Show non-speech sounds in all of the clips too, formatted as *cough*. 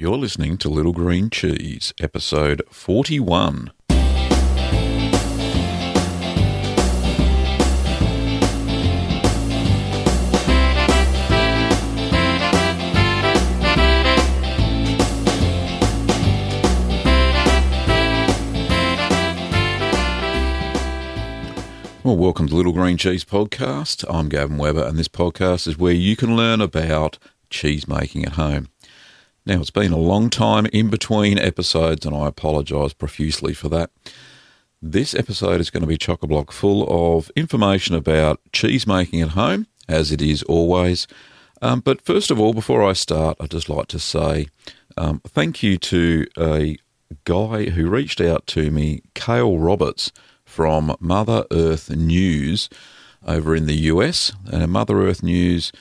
You're listening to Little Green Cheese, episode 41. Well, welcome to Little Green Cheese Podcast. I'm Gavin Weber, and this podcast is where you can learn about cheese making at home. Now, it's been a long time in between episodes, and I apologise profusely for that. This episode is going to be chock a block full of information about cheese making at home, as it is always. Um, but first of all, before I start, I'd just like to say um, thank you to a guy who reached out to me, Kale Roberts from Mother Earth News over in the US. And Mother Earth News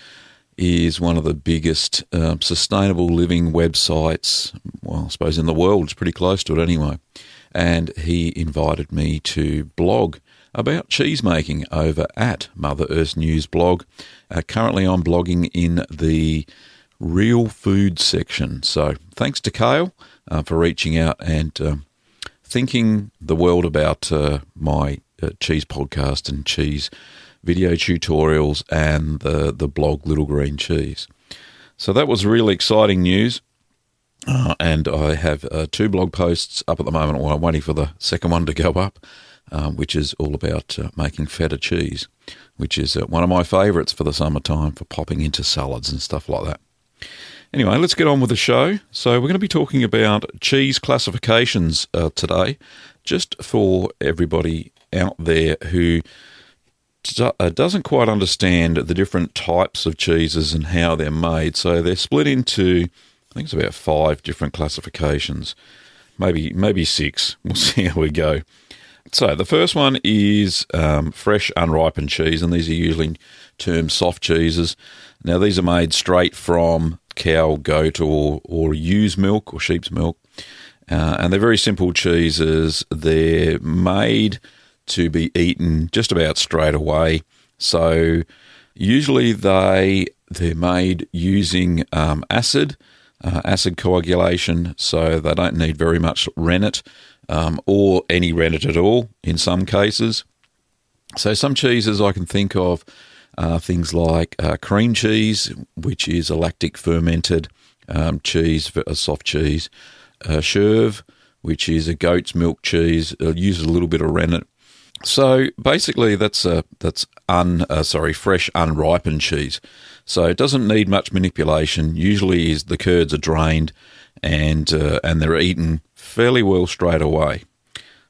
is one of the biggest um, sustainable living websites, well, I suppose in the world. It's pretty close to it anyway. And he invited me to blog about cheese making over at Mother Earth News blog. Uh, currently, I'm blogging in the real food section. So, thanks to Kale uh, for reaching out and um, thinking the world about uh, my uh, cheese podcast and cheese video tutorials and the, the blog Little Green Cheese. So that was really exciting news. Uh, and I have uh, two blog posts up at the moment. Well, I'm waiting for the second one to go up, um, which is all about uh, making feta cheese, which is uh, one of my favourites for the summertime for popping into salads and stuff like that. Anyway, let's get on with the show. So, we're going to be talking about cheese classifications uh, today, just for everybody out there who doesn't quite understand the different types of cheeses and how they're made. So, they're split into, I think it's about five different classifications, maybe maybe six. *laughs* We'll see how we go. So, the first one is um, fresh, unripened cheese, and these are usually termed soft cheeses. Now, these are made straight from cow, goat, or, or ewe's milk or sheep's milk. Uh, and they're very simple cheeses. They're made to be eaten just about straight away. So usually they they're made using um, acid, uh, acid coagulation. So they don't need very much rennet um, or any rennet at all in some cases. So some cheeses I can think of uh, things like uh, cream cheese, which is a lactic fermented um, cheese, a soft cheese, uh, Chèvre, which is a goat's milk cheese, it uses a little bit of rennet. So basically, that's a that's un uh, sorry fresh unripened cheese. So it doesn't need much manipulation. Usually, is the curds are drained and uh, and they're eaten fairly well straight away.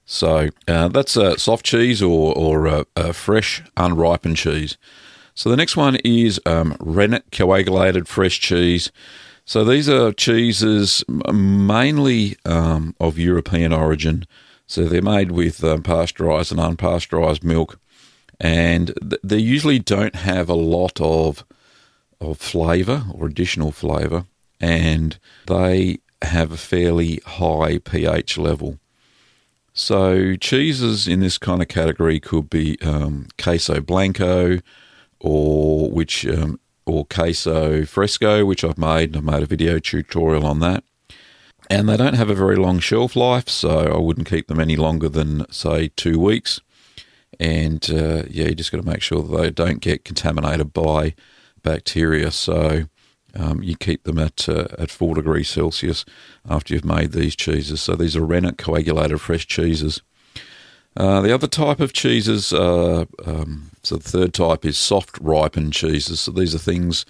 So uh, that's a soft cheese or or a, fresh unripened cheese. So the next one is um, rennet coagulated fresh cheese. So these are cheeses mainly um, of European origin. So they're made with um, pasteurized and unpasteurized milk, and th- they usually don't have a lot of of flavour or additional flavour, and they have a fairly high pH level. So cheeses in this kind of category could be um, queso blanco, or which um, or queso fresco, which I've made. And I've made a video tutorial on that. And they don't have a very long shelf life, so I wouldn't keep them any longer than say two weeks. And uh, yeah, you just got to make sure that they don't get contaminated by bacteria. So um, you keep them at uh, at four degrees Celsius after you've made these cheeses. So these are rennet coagulated fresh cheeses. Uh, the other type of cheeses, uh, um, so the third type is soft ripened cheeses. So these are things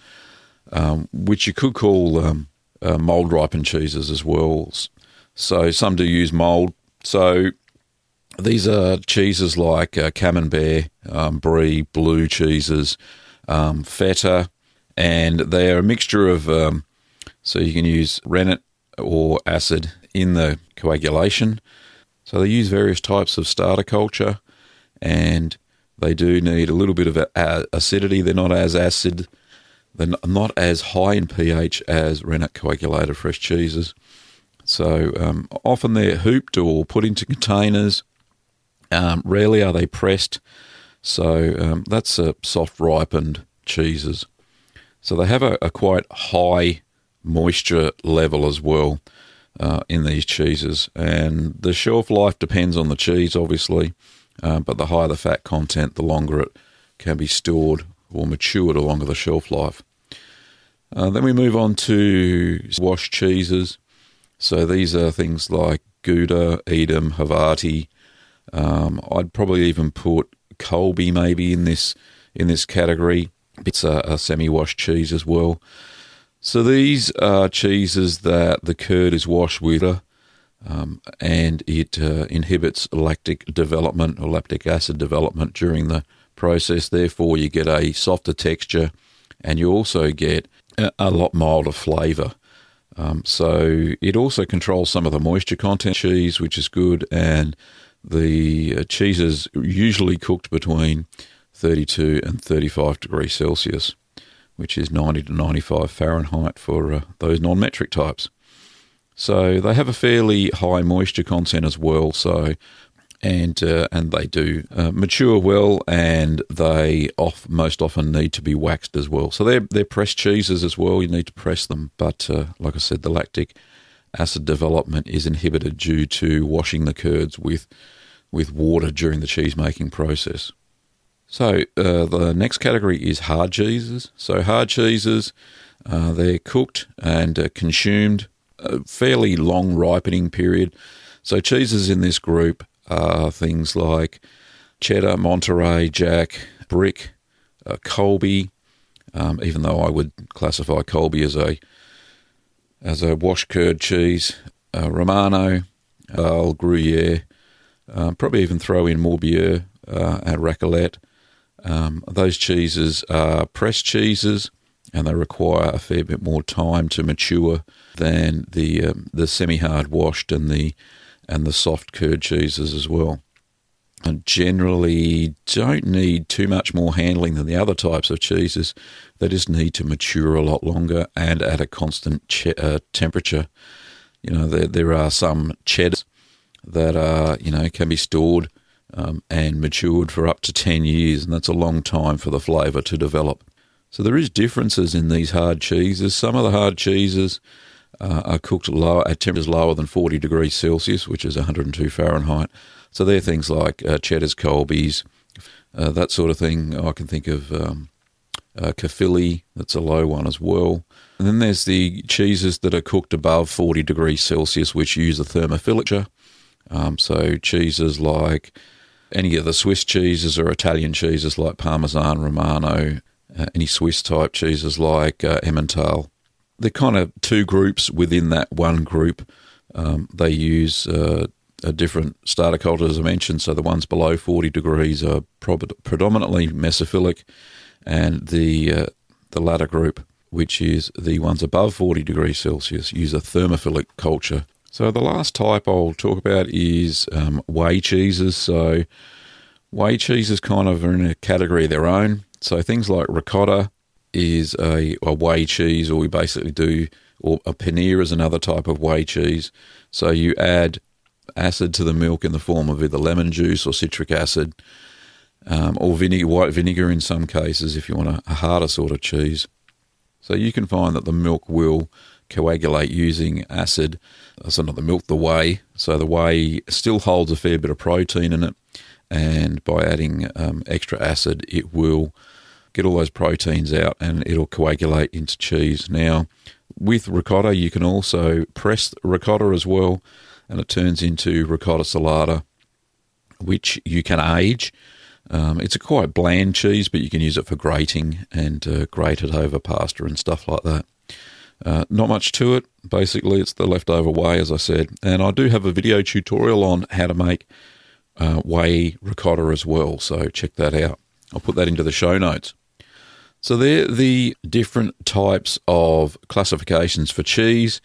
um, which you could call um, uh, mold ripened cheeses as well. So some do use mold. So these are cheeses like uh, Camembert, um, Brie, blue cheeses, um, feta, and they are a mixture of. Um, so you can use rennet or acid in the coagulation. So they use various types of starter culture, and they do need a little bit of acidity. They're not as acid, they're not as high in pH as rennet coagulated fresh cheeses. So um, often they're hooped or put into containers. Um, rarely are they pressed. So um, that's a soft ripened cheeses. So they have a, a quite high moisture level as well uh, in these cheeses. And the shelf life depends on the cheese, obviously, uh, but the higher the fat content, the longer it can be stored or matured, the longer the shelf life. Uh, then we move on to washed cheeses. So these are things like Gouda, Edam, Havarti. Um, I'd probably even put Colby maybe in this in this category. It's a, a semi-washed cheese as well. So these are cheeses that the curd is washed with, um, and it uh, inhibits lactic development or lactic acid development during the process. Therefore, you get a softer texture, and you also get a, lot milder flavour. Um, so it also controls some of the moisture content cheese, which is good, and the uh, cheese is usually cooked between 32 and 35 degrees Celsius which is 90 to 95 Fahrenheit for uh, those non metric types. So they have a fairly high moisture content as well. So and uh, and they do uh, mature well, and they off most often need to be waxed as well. So they're they're pressed cheeses as well. You need to press them, but uh, like I said, the lactic acid development is inhibited due to washing the curds with with water during the cheese making process. So uh, the next category is hard cheeses. So hard cheeses, uh, they're cooked and uh, consumed a fairly long ripening period. So cheeses in this group are things like cheddar, Monterey, Jack, Brick, uh, Colby. Um, even though I would classify Colby as a as a wash curd cheese, uh, Romano, uh, Gruyere, um, probably even throw in Morbier uh, and Raclette. Um, those cheeses are pressed cheeses, and they require a fair bit more time to mature than the um, the semi-hard washed and the and the soft curd cheeses as well. And generally don't need too much more handling than the other types of cheeses. They just need to mature a lot longer and at a constant uh, temperature. You know, there there are some cheddars that are you know can be stored um, and matured for up to 10 years, and that's a long time for the flavour to develop. So there is differences in these hard cheeses. Some of the hard cheeses uh, are cooked lower, at temperatures lower than 40 degrees Celsius, which is 102 Fahrenheit. So they're things like uh, cheddars, Colbys, uh, that sort of thing. I can think of um, uh, that's a low one as well. And then there's the cheeses that are cooked above 40 degrees Celsius, which use a thermophilic. Um, so cheeses like any of the Swiss cheeses or Italian cheeses like Parmesan, Romano, uh, any Swiss type cheeses like uh, Emmental. They're kind of two groups within that one group. Um, they use uh, a different starter culture, as I mentioned. So the ones below 40 degrees are prob- predominantly mesophilic, and the uh, the latter group, which is the ones above 40 degrees Celsius, use a thermophilic culture so the last type I'll talk about is um, whey cheeses. So whey cheeses kind of are in a category of their own. So things like ricotta is a, a whey cheese, or we basically do, or a paneer is another type of whey cheese. So you add acid to the milk in the form of either lemon juice or citric acid, um, or vinegar, white vinegar in some cases if you want a, a harder sort of cheese. So you can find that the milk will coagulate using acid. So not the milk, the whey. So the whey still holds a fair bit of protein in it, and by adding um, extra acid, it will get all those proteins out and it'll coagulate into cheese. Now, with ricotta, you can also press ricotta as well, and it turns into ricotta salata, which you can age. Um, it's a quite bland cheese, but you can use it for grating and uh, grate it over pasta and stuff like that. Uh, not much to it. Basically, it's the leftover whey, as I said. And I do have a video tutorial on how to make uh, whey ricotta as well, so check that out. I'll put that into the show notes. So, they're the different types of classifications for cheese.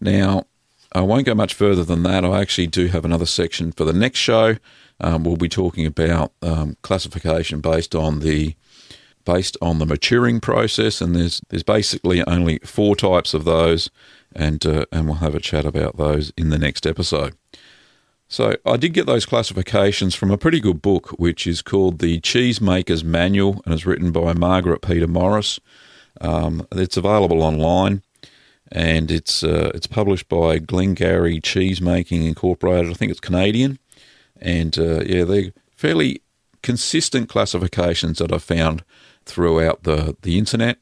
Now, I won't go much further than that. I actually do have another section for the next show. Um, we'll be talking about um, classification based on the based on the maturing process, and there's there's basically only four types of those, and uh, and we'll have a chat about those in the next episode. So I did get those classifications from a pretty good book, which is called the Cheesemaker's Manual, and is written by Margaret Peter Morris. Um, it's available online, and it's uh, it's published by Glengarry Cheesemaking Incorporated. I think it's Canadian, and uh, yeah, they're fairly consistent classifications that I've found throughout the the internet.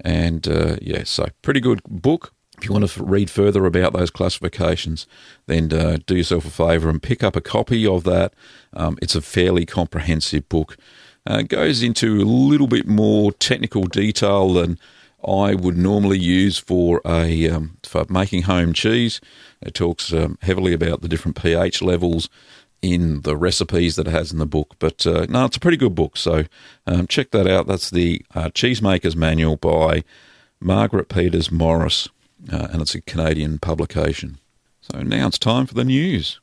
And uh, yeah, so pretty good book. If you want to read further about those classifications, then uh, do yourself a favour and pick up a copy of that. Um, it's a fairly comprehensive book. Uh, it goes into a little bit more technical detail than I would normally use for a um, for making home cheese. It talks um, heavily about the different pH levels in the recipes that it has in the book. But uh, no, it's a pretty good book. So um, check that out. That's the uh, Cheesemaker's Manual by Margaret Peters Morris, uh, and it's a Canadian publication. So now it's time for the news.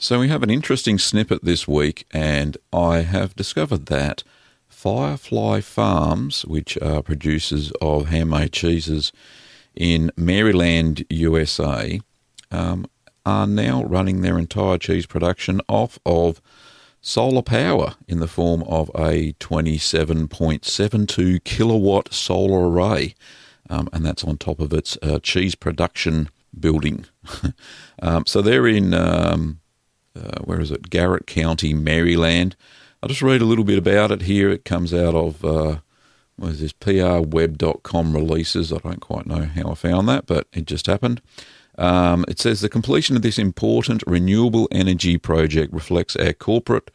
So we have an interesting snippet this week, and I have discovered that Firefly Farms, which are producers of handmade cheeses in Maryland, USA, um, are now running their entire cheese production off of solar power in the form of a 27.72 kilowatt solar array, um, and that's on top of its uh, cheese production building. *laughs* um, so they're in, um, uh, where is it, Garrett County, Maryland. I'll just read a little bit about it here. It comes out of uh, what is this prweb.com releases. I don't quite know how I found that, but it just happened. Um, it says the completion of this important renewable energy project reflects our corporate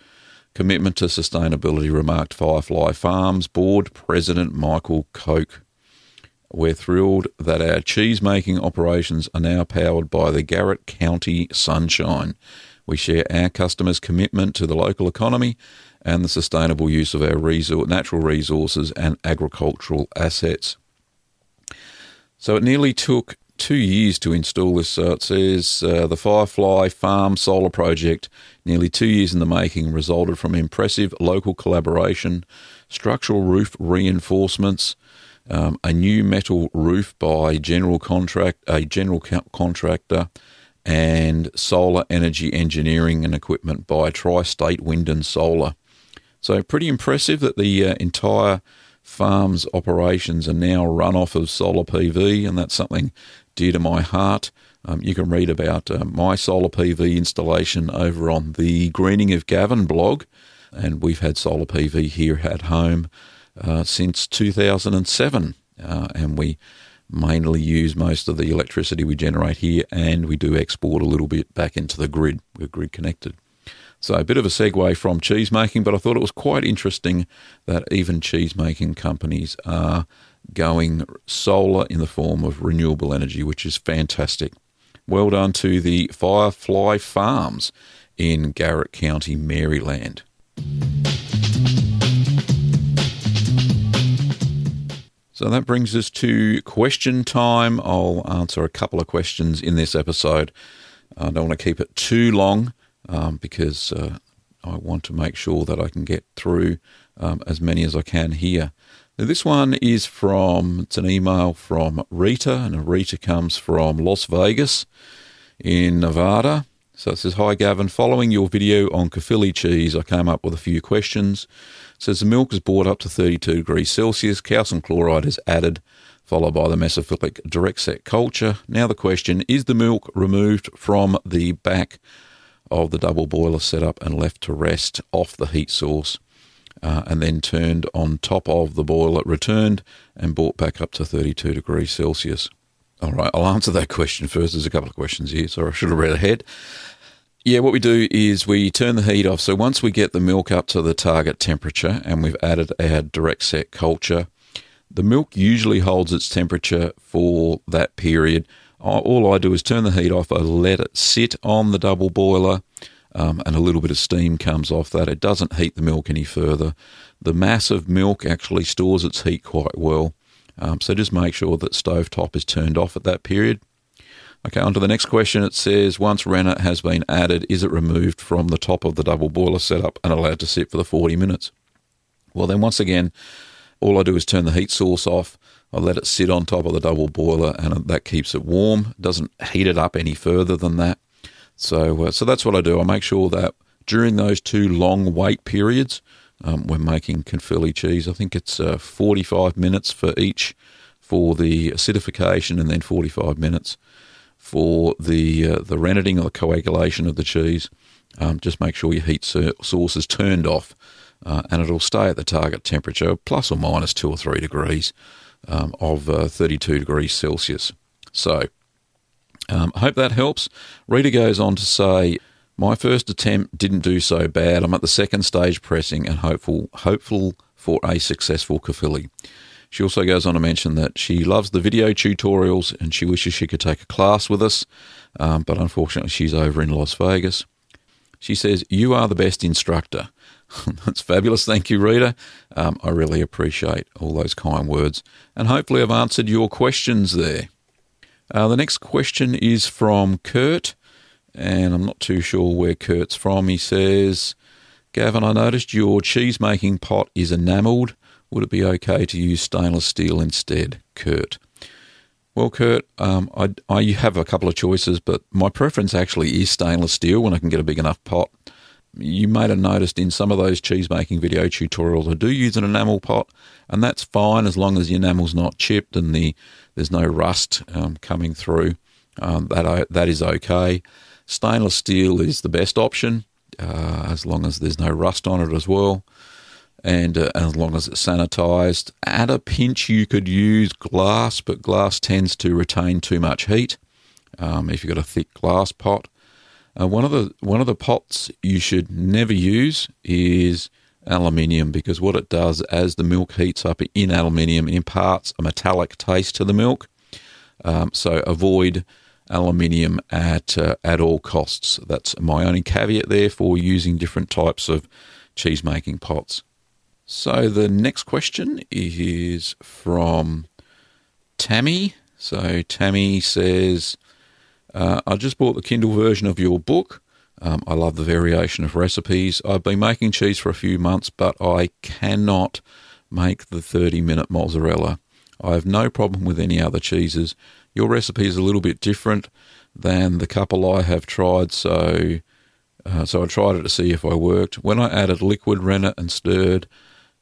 commitment to sustainability, remarked Firefly Farms board president Michael Koch. We're thrilled that our cheese making operations are now powered by the Garrett County Sunshine. We share our customers' commitment to the local economy and the sustainable use of our natural resources and agricultural assets. So it nearly took two years to install this. So it says uh, the Firefly Farm Solar Project, nearly two years in the making, resulted from impressive local collaboration, structural roof reinforcements, um, a new metal roof by general contract a general contractor, and solar energy engineering and equipment by Tri-State Wind and Solar. So pretty impressive that the uh, entire farm's operations are now run off of solar PV, and that's something dear to my heart. Um, you can read about uh, my solar PV installation over on the Greening of Gavin blog, and we've had solar PV here at home uh, since 2007, uh, and we mainly use most of the electricity we generate here, and we do export a little bit back into the grid. We're grid connected. So a bit of a segue from cheese making, but I thought it was quite interesting that even cheese making companies are going solar in the form of renewable energy, which is fantastic. Well done to the Firefly Farms in Garrett County, Maryland. So that brings us to question time. I'll answer a couple of questions in this episode. I don't want to keep it too long um, because uh, I want to make sure that I can get through um, as many as I can here. Now, this one is from, it's an email from Rita, and Rita comes from Las Vegas in Nevada. So it says, Hi Gavin, following your video on Caerphilly cheese, I came up with a few questions. It says the milk is brought up to 32 degrees Celsius, calcium chloride is added, followed by the mesophilic direct set culture. Now the question, is the milk removed from the back of the double boiler setup and left to rest off the heat source, uh, and then turned on top of the boiler, returned and brought back up to 32 degrees Celsius. All right, I'll answer that *laughs* question first. There's a couple of questions here, so I should have read ahead. Yeah, what we do is we turn the heat off. So once we get the milk up to the target temperature and we've added our direct set culture, the milk usually holds its temperature for that period all I do is turn the heat off. I let it sit on the double boiler, um, and a little bit of steam comes off that. It doesn't heat the milk any further. The mass of milk actually stores its heat quite well. Um, so just make sure that stove top is turned off at that period. Okay, on to the next question. It says once rennet has been added, is it removed from the top of the double boiler setup and allowed to sit for the 40 minutes? Well, then once again, all I do is turn the heat source off I let it sit on top of the double boiler and that keeps it warm. It doesn't heat it up any further than that. So, uh, so that's what I do. I make sure that during those two long wait periods, um, when making Caerphilly cheese, I think it's uh, 45 minutes for each for the acidification, and then 45 minutes for the uh, the renneting or the coagulation of the cheese. Um, just make sure your heat source is turned off, uh, and it'll stay at the target temperature, plus or minus two or three degrees um, of uh, 32 degrees Celsius. So, um, I hope that helps. Rita goes on to say, "My first attempt didn't do so bad. I'm at the second stage pressing and hopeful hopeful for a successful Caerphilly." She also goes on to mention that she loves the video tutorials and she wishes she could take a class with us, um, but unfortunately she's over in Las Vegas. She says, You are the best instructor. *laughs* That's fabulous. Thank you, Rita. Um, I really appreciate all those kind words. And hopefully, I've answered your questions there. Uh, the next question is from Kurt, and I'm not too sure where Kurt's from. He says, Gavin, I noticed your cheese making pot is enamelled. Would it be okay to use stainless steel instead, Kurt? Well, Kurt, um, I, I have a couple of choices, but my preference actually is stainless steel when I can get a big enough pot. You might have noticed in some of those cheese making video tutorials, I do use an enamel pot, and that's fine as long as the enamel's not chipped and the there's no rust um, coming through. Um, that that is okay. Stainless steel is the best option uh, as long as there's no rust on it as well and uh, as long as it's sanitized. At a pinch, you could use glass, but glass tends to retain too much heat. Um, if you've got a thick glass pot, uh, one of the one of the pots you should never use is aluminium because what it does as the milk heats up in aluminium imparts a metallic taste to the milk. Um, so avoid aluminium at uh, at all costs. That's my only caveat there for using different types of cheese making pots. So the next question is from Tammy. So Tammy says, uh, I just bought the Kindle version of your book. Um, I love the variation of recipes. I've been making cheese for a few months, but I cannot make the 30 minute mozzarella. I have no problem with any other cheeses. Your recipe is a little bit different than the couple I have tried, so uh, so I tried it to see if I worked. When I added liquid rennet and stirred,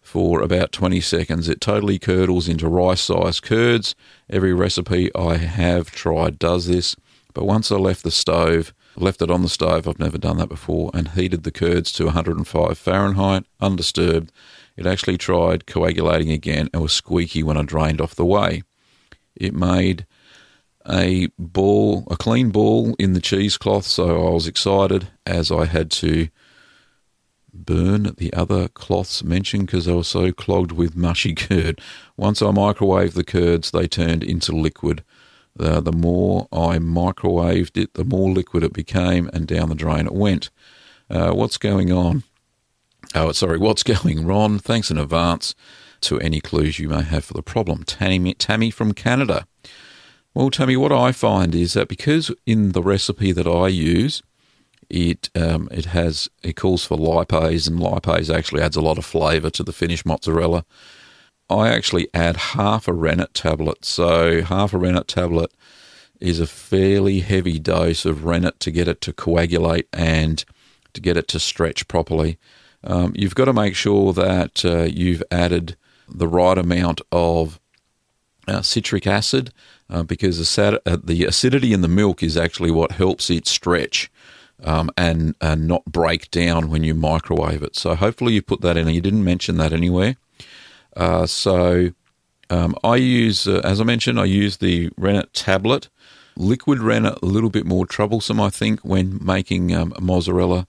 for about 20 seconds. It totally curdles into rice sized curds. Every recipe I have tried does this, but once I left the stove, left it on the stove, I've never done that before, and heated the curds to 105 Fahrenheit undisturbed, it actually tried coagulating again and was squeaky when I drained off the whey. It made a ball, a clean ball in the cheesecloth, so I was excited as I had to burn the other cloths mentioned because they were so clogged with mushy *laughs* curd. Once I microwaved the curds, they turned into liquid. Uh, the more I microwaved it, the more liquid it became, and down the drain it went. Uh, what's going on? Oh, sorry, what's *laughs* going wrong? Thanks in advance to any clues you may have for the problem. Tammy, Tammy from Canada. Well, Tammy, what I find is that because in the recipe that I use, it um, it has it calls for lipase, and lipase actually adds a lot of flavour to the finished mozzarella. I actually add half a rennet tablet, so half a rennet tablet is a fairly heavy dose of rennet to get it to coagulate and to get it to stretch properly. Um, you've got to make sure that uh, you've added the right amount of uh, citric acid uh, because the acidity in the milk is actually what helps it stretch um, and and not break down when you microwave it. So hopefully you put that in. You didn't mention that anywhere. Uh, so um, I use, uh, as I mentioned, I use the rennet tablet. Liquid rennet a little bit more troublesome, I think, when making um, mozzarella.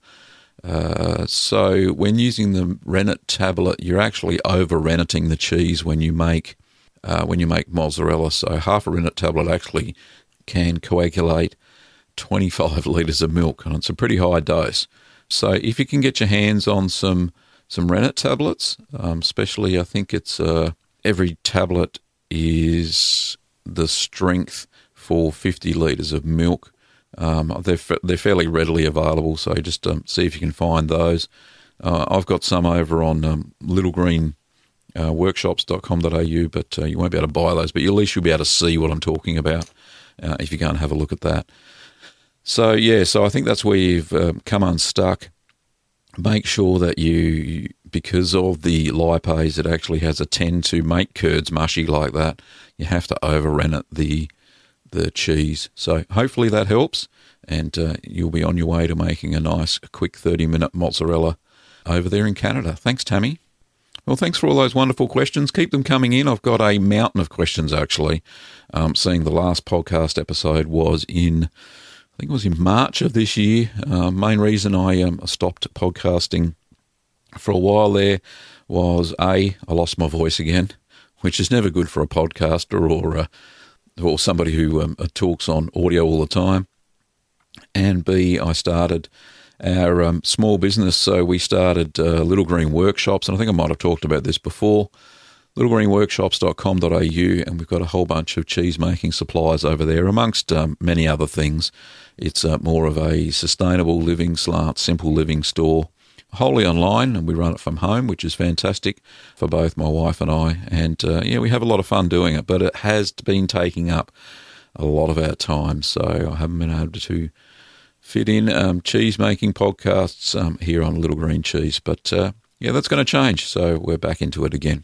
Uh, so when using the rennet tablet, you're actually over renneting the cheese when you make uh, when you make mozzarella. So half a rennet tablet actually can coagulate 25 *laughs* litres of milk, and it's a pretty high dose. So if you can get your hands on some some rennet tablets, um, especially I think it's uh, every tablet is the strength for 50 litres of milk. Um, they're they're fairly readily available, so just um, see if you can find those. Uh, I've got some over on um, Little Green uh, but uh, you won't be able to buy those. But at least you'll be able to see what I'm talking about uh, if you go and have a look at that. So, yeah, so I think that's where you've um, come unstuck. Make sure that you, because of the lipase, it actually has a tend to make curds mushy like that. You have to over rennet the the cheese. So hopefully that helps, and uh, you'll be on your way to making a nice, quick thirty minute mozzarella over there in Canada. Thanks, Tammy. Well, thanks for all those wonderful questions. Keep them coming in. I've got a mountain of questions actually. Um, seeing the last podcast episode was in, I think it was in March of this year. Uh, main reason I um, stopped podcasting for a while there was a I lost my voice again, which is never good for a podcaster or uh, or somebody who um, talks on audio all the time. And B, I started our um, small business. So we started uh, Little Green Workshops, and I think I might have talked about this before. littlegreenworkshops.com.au, and we've got a whole bunch of cheese making supplies over there, amongst um, many other things. It's uh, more of a sustainable living, smart, simple living store, wholly online, and we run it from home, which is fantastic for both my wife and I. And uh, yeah, we have a lot of fun doing it, but it has been taking up a lot of our time, so I haven't been able to fit in um, cheese making podcasts um, here on Little Green Cheese. But uh, yeah, that's going to change. So we're back into it again.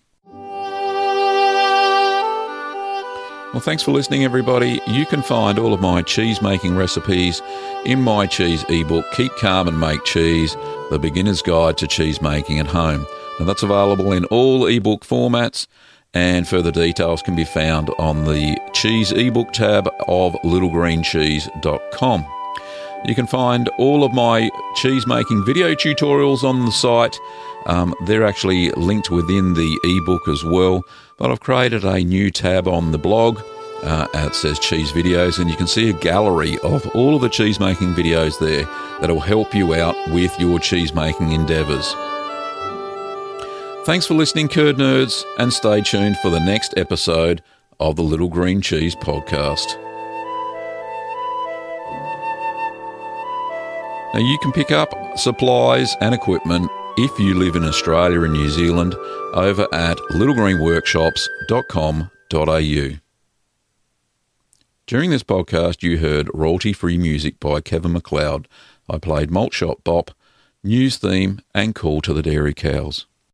Well, thanks for listening, everybody. You can find all of my cheese making recipes in my cheese ebook, Keep Calm and Make Cheese The Beginner's Guide to Cheese Making at Home. Now, that's available in all ebook formats, and further details can be found on the Cheese ebook tab of littlegreencheese.com. You can find all of my cheese making video tutorials on the site. Um, they're actually linked within the ebook as well. But I've created a new tab on the blog. Uh, it says cheese videos, and you can see a gallery of all of the cheese making videos there that will help you out with your cheese making endeavours. Thanks for listening, Curd Nerds, and stay tuned for the next episode of the Little Green Cheese Podcast. Now, you can pick up supplies and equipment if you live in Australia and New Zealand over at littlegreenworkshops.com.au. During this podcast, you heard royalty free music by Kevin MacLeod. I played Malt Shop Bop, News Theme, and Call to the Dairy Cows.